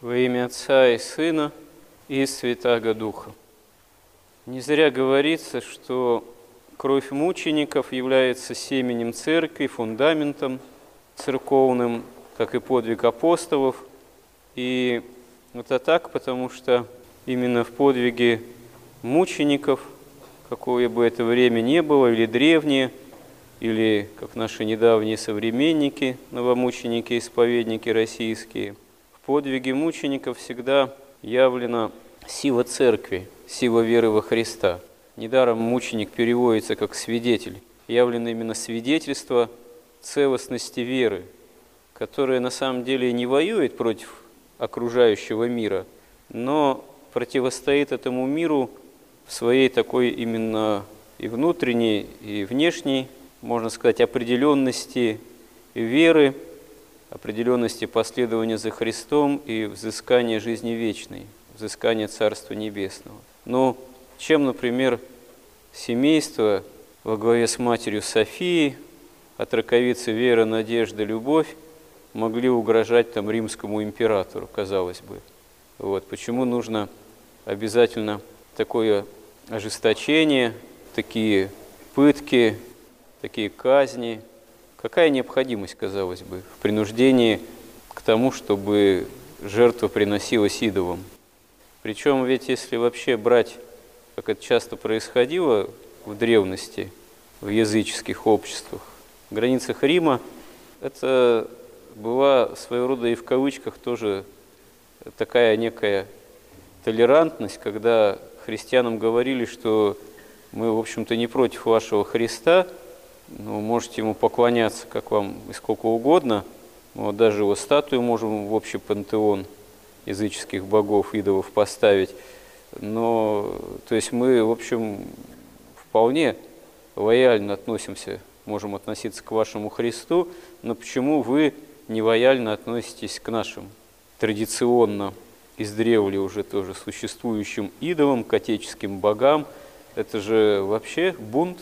Во имя Отца и Сына и Святаго Духа. Не зря говорится, что кровь мучеников является семенем церкви, фундаментом церковным, как и подвиг апостолов. И это так, потому что именно в подвиге мучеников, какое бы это время ни было, или древние, или как наши недавние современники, новомученики, исповедники российские – подвиге мучеников всегда явлена сила церкви, сила веры во Христа. Недаром мученик переводится как свидетель. Явлено именно свидетельство целостности веры, которая на самом деле не воюет против окружающего мира, но противостоит этому миру в своей такой именно и внутренней, и внешней, можно сказать, определенности веры, определенности последования за Христом и взыскания жизни вечной, взыскания Царства Небесного. Но чем, например, семейство во главе с матерью Софией, от раковицы вера, надежда, любовь могли угрожать там римскому императору, казалось бы. Вот. Почему нужно обязательно такое ожесточение, такие пытки, такие казни – Какая необходимость, казалось бы, в принуждении к тому, чтобы жертва приносилась идолам? Причем ведь если вообще брать, как это часто происходило в древности, в языческих обществах, в границах Рима, это была своего рода и в кавычках тоже такая некая толерантность, когда христианам говорили, что мы, в общем-то, не против вашего Христа, ну, можете ему поклоняться как вам и сколько угодно. Вот даже его статую можем в общий пантеон языческих богов, идолов поставить. Но, то есть мы, в общем, вполне лояльно относимся, можем относиться к вашему Христу, но почему вы не лояльно относитесь к нашим традиционно издревле уже тоже существующим идолам, к отеческим богам? Это же вообще бунт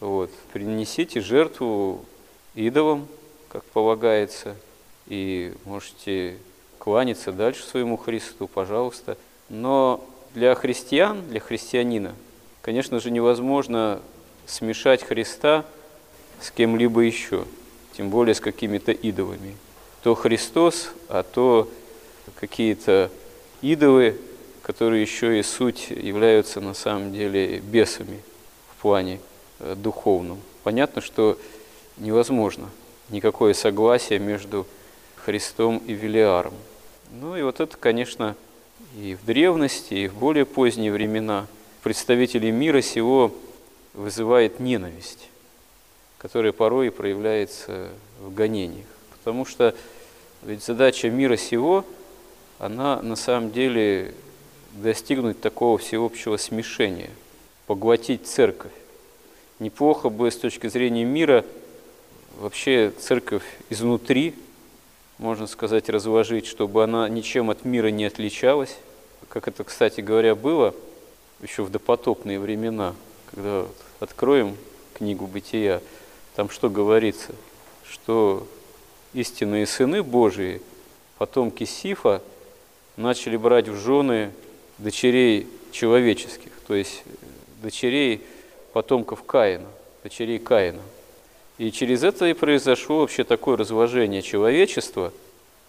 вот. Принесите жертву идолам, как полагается, и можете кланяться дальше своему Христу, пожалуйста. Но для христиан, для христианина, конечно же, невозможно смешать Христа с кем-либо еще, тем более с какими-то идолами. То Христос, а то какие-то идолы, которые еще и суть являются на самом деле бесами в плане духовном. Понятно, что невозможно никакое согласие между Христом и Велиаром. Ну и вот это, конечно, и в древности, и в более поздние времена представителей мира сего вызывает ненависть, которая порой проявляется в гонениях. Потому что ведь задача мира сего, она на самом деле достигнуть такого всеобщего смешения, поглотить церковь неплохо бы с точки зрения мира вообще церковь изнутри, можно сказать, разложить, чтобы она ничем от мира не отличалась, как это, кстати говоря, было еще в допотопные времена, когда вот откроем книгу «Бытия», там что говорится, что истинные сыны Божии, потомки Сифа, начали брать в жены дочерей человеческих, то есть дочерей потомков Каина, дочерей Каина. И через это и произошло вообще такое разложение человечества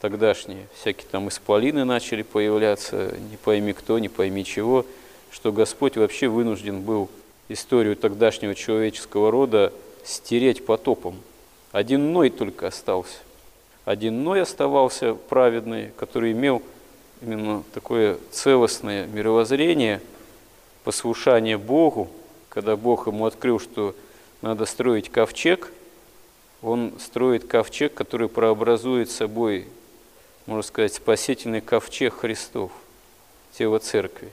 тогдашнее. Всякие там исполины начали появляться, не пойми кто, не пойми чего, что Господь вообще вынужден был историю тогдашнего человеческого рода стереть потопом. Один Ной только остался. Один Ной оставался праведный, который имел именно такое целостное мировоззрение, послушание Богу, когда Бог ему открыл, что надо строить ковчег, он строит ковчег, который прообразует собой, можно сказать, спасительный ковчег Христов, тело церкви.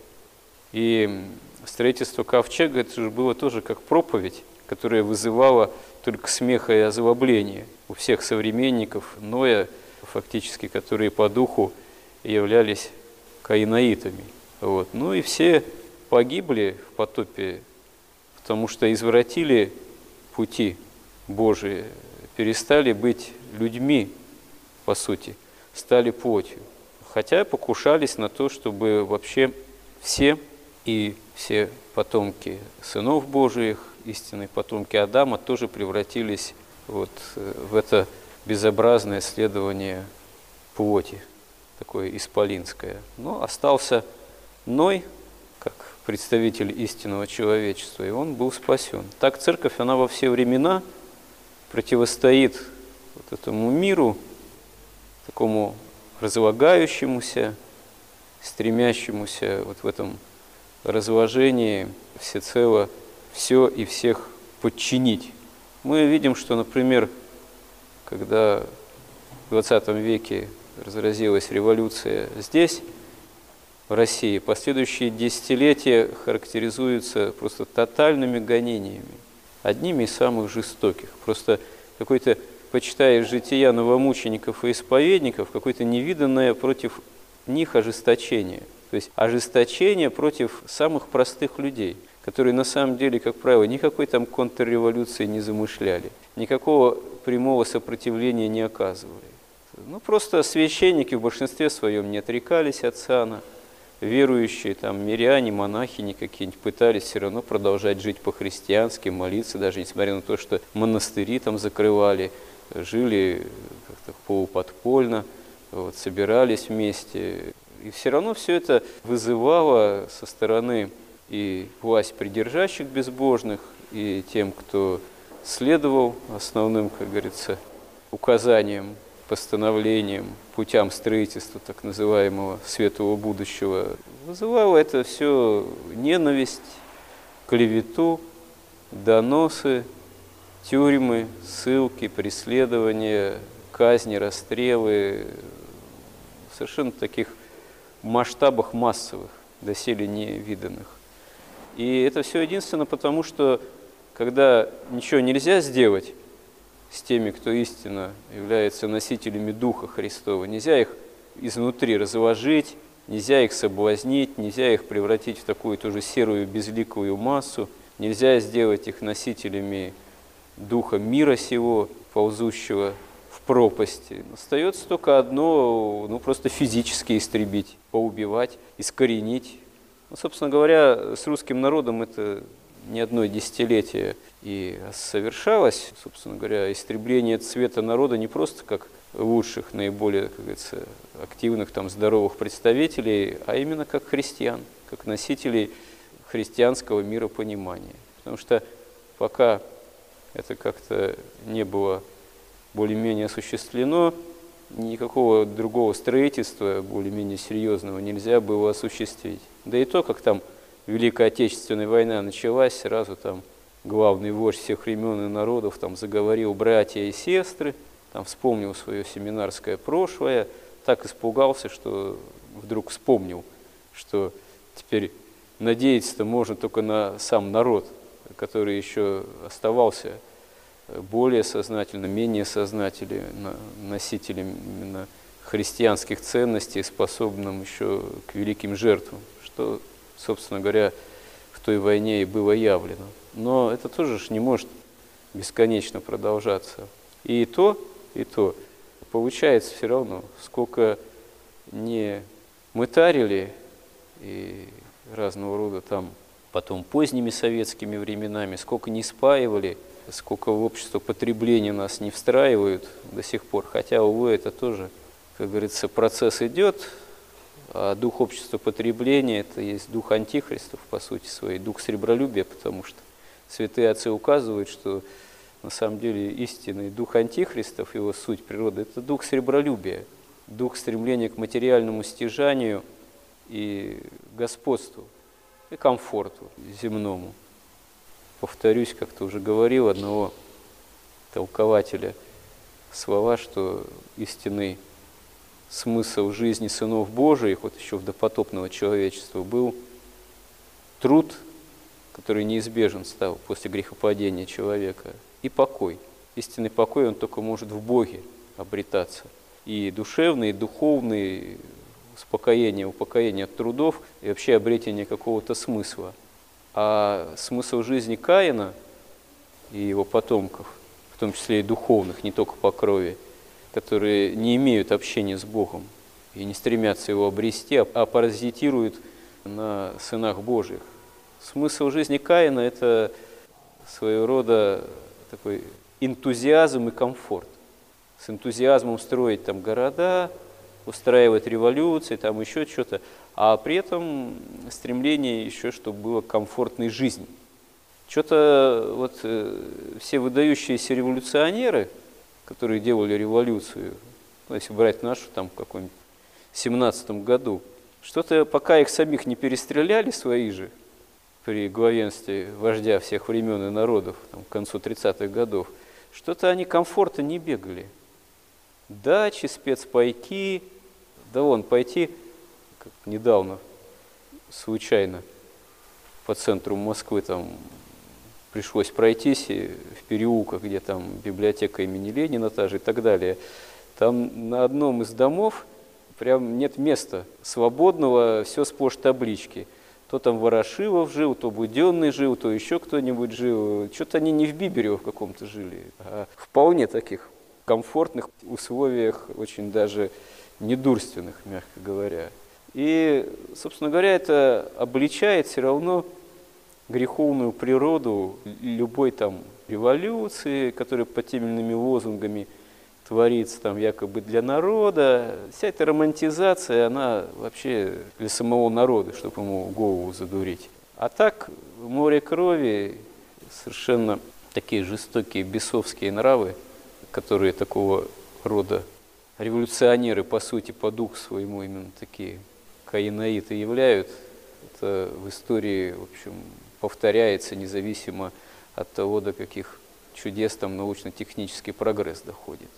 И строительство ковчега, это же было тоже как проповедь, которая вызывала только смех и озлобление у всех современников Ноя, фактически, которые по духу являлись каинаитами. Вот. Ну и все погибли в потопе потому что извратили пути Божии, перестали быть людьми, по сути, стали плотью. хотя покушались на то, чтобы вообще все и все потомки сынов Божиих, истинные потомки Адама, тоже превратились вот э, в это безобразное следование плоти, такое исполинское. Но остался Ной, как представитель истинного человечества, и он был спасен. Так церковь, она во все времена противостоит вот этому миру, такому разлагающемуся, стремящемуся вот в этом разложении всецело все и всех подчинить. Мы видим, что, например, когда в 20 веке разразилась революция здесь, в России, последующие десятилетия характеризуются просто тотальными гонениями, одними из самых жестоких. Просто какой-то, почитая жития новомучеников и исповедников, какое-то невиданное против них ожесточение. То есть ожесточение против самых простых людей, которые на самом деле, как правило, никакой там контрреволюции не замышляли, никакого прямого сопротивления не оказывали. Ну, просто священники в большинстве своем не отрекались от сана, верующие, там, миряне, монахини какие-нибудь пытались все равно продолжать жить по-христиански, молиться, даже несмотря на то, что монастыри там закрывали, жили как-то полуподпольно, вот, собирались вместе. И все равно все это вызывало со стороны и власть придержащих безбожных, и тем, кто следовал основным, как говорится, указаниям, постановлениям, путям строительства так называемого светлого будущего, вызывало это все ненависть, клевету, доносы, тюрьмы, ссылки, преследования, казни, расстрелы, в совершенно таких масштабах массовых, доселе невиданных. И это все единственно потому, что когда ничего нельзя сделать с теми, кто истинно является носителями Духа Христова, нельзя их изнутри разложить, нельзя их соблазнить, нельзя их превратить в такую тоже серую безликую массу, нельзя сделать их носителями Духа мира сего, ползущего в пропасти. Остается только одно, ну просто физически истребить, поубивать, искоренить, ну, собственно говоря, с русским народом это не одно десятилетие и совершалось. Собственно говоря, истребление цвета народа не просто как лучших, наиболее, как говорится, активных, там, здоровых представителей, а именно как христиан, как носителей христианского миропонимания. Потому что пока это как-то не было более-менее осуществлено, никакого другого строительства более-менее серьезного нельзя было осуществить. Да и то, как там Великая Отечественная война началась, сразу там главный вождь всех времен и народов там заговорил братья и сестры, там вспомнил свое семинарское прошлое, так испугался, что вдруг вспомнил, что теперь надеяться-то можно только на сам народ, который еще оставался более сознательным, менее сознательным носителем именно христианских ценностей, способным еще к великим жертвам, что, собственно говоря, в той войне и было явлено. Но это тоже не может бесконечно продолжаться. И то, и то. Получается все равно, сколько не мытарили и разного рода там потом поздними советскими временами, сколько не спаивали – сколько в общество потребления нас не встраивают до сих пор, хотя, увы, это тоже, как говорится, процесс идет, а дух общества потребления – это есть дух антихристов, по сути своей, дух сребролюбия, потому что святые отцы указывают, что на самом деле истинный дух антихристов, его суть природы – это дух сребролюбия, дух стремления к материальному стяжанию и господству, и комфорту земному – повторюсь, как-то уже говорил одного толкователя слова, что истинный смысл жизни сынов Божиих, вот еще в допотопного человечества, был труд, который неизбежен стал после грехопадения человека, и покой. Истинный покой, он только может в Боге обретаться. И душевный, и духовный, успокоение, упокоение от трудов и вообще обретение какого-то смысла – а смысл жизни Каина и его потомков, в том числе и духовных, не только по крови, которые не имеют общения с Богом, и не стремятся его обрести, а, а паразитируют на сынах Божьих. Смысл жизни Каина – это своего рода такой энтузиазм и комфорт. С энтузиазмом строить там города, устраивать революции, там еще что-то, а при этом стремление еще, чтобы было комфортной жизни. Что-то вот э, все выдающиеся революционеры, которые делали революцию, ну, если брать нашу там в каком-нибудь 17 году, что-то пока их самих не перестреляли свои же при главенстве вождя всех времен и народов там, к концу 30-х годов, что-то они комфорта не бегали. Дачи, спецпайки, да вон пойти, как недавно, случайно, по центру Москвы там пришлось пройтись в переулках, где там библиотека имени Ленина та же и так далее. Там на одном из домов прям нет места свободного, все сплошь таблички. То там Ворошилов жил, то Буденный жил, то еще кто-нибудь жил. Что-то они не в Биберево в каком-то жили, а вполне таких комфортных условиях, очень даже недурственных, мягко говоря. И, собственно говоря, это обличает все равно греховную природу любой там революции, которая под теми или иными лозунгами творится там якобы для народа. Вся эта романтизация, она вообще для самого народа, чтобы ему голову задурить. А так, море крови, совершенно такие жестокие бесовские нравы, которые такого рода революционеры, по сути, по духу своему именно такие каинаиты являют, это в истории, в общем, повторяется независимо от того, до каких чудес там научно-технический прогресс доходит.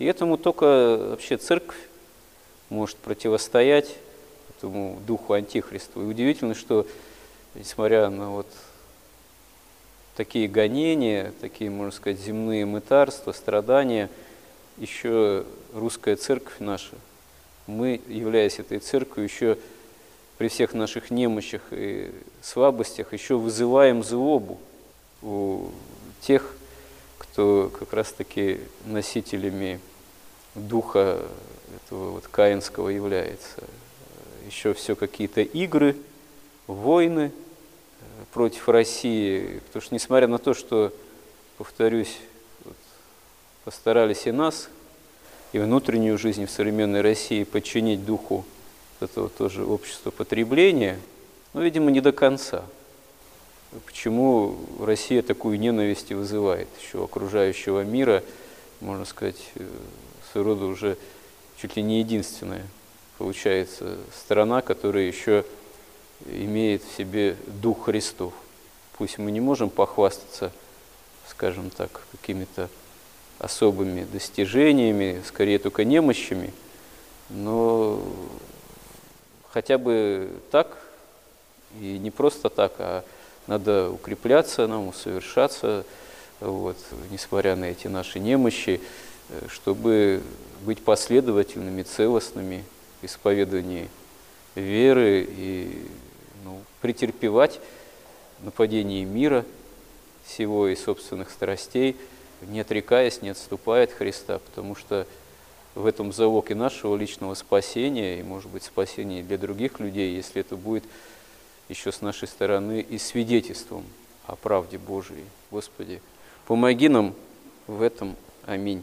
И этому только вообще церковь может противостоять этому духу антихриста. И удивительно, что несмотря на вот такие гонения, такие, можно сказать, земные мытарства, страдания, еще русская церковь наша, мы, являясь этой церковью, еще при всех наших немощах и слабостях еще вызываем злобу у тех, кто как раз-таки носителями духа этого вот каинского является. Еще все какие-то игры, войны против России. Потому что несмотря на то, что, повторюсь, вот, постарались и нас, и внутреннюю жизнь в современной России подчинить духу этого тоже общества потребления, но, видимо, не до конца. Почему Россия такую ненависть и вызывает еще окружающего мира, можно сказать, э, своего рода уже чуть ли не единственная, получается, страна, которая еще имеет в себе Дух Христов. Пусть мы не можем похвастаться, скажем так, какими-то особыми достижениями, скорее только немощами, но хотя бы так, и не просто так, а надо укрепляться нам, усовершаться, вот, несмотря на эти наши немощи, э, чтобы быть последовательными, целостными в исповедании веры и ну, претерпевать нападение мира всего и собственных страстей, не отрекаясь, не отступая от Христа, потому что в этом залог и нашего личного спасения, и, может быть, спасения для других людей, если это будет еще с нашей стороны и свидетельством о правде Божией. Господи, помоги нам в этом. Аминь.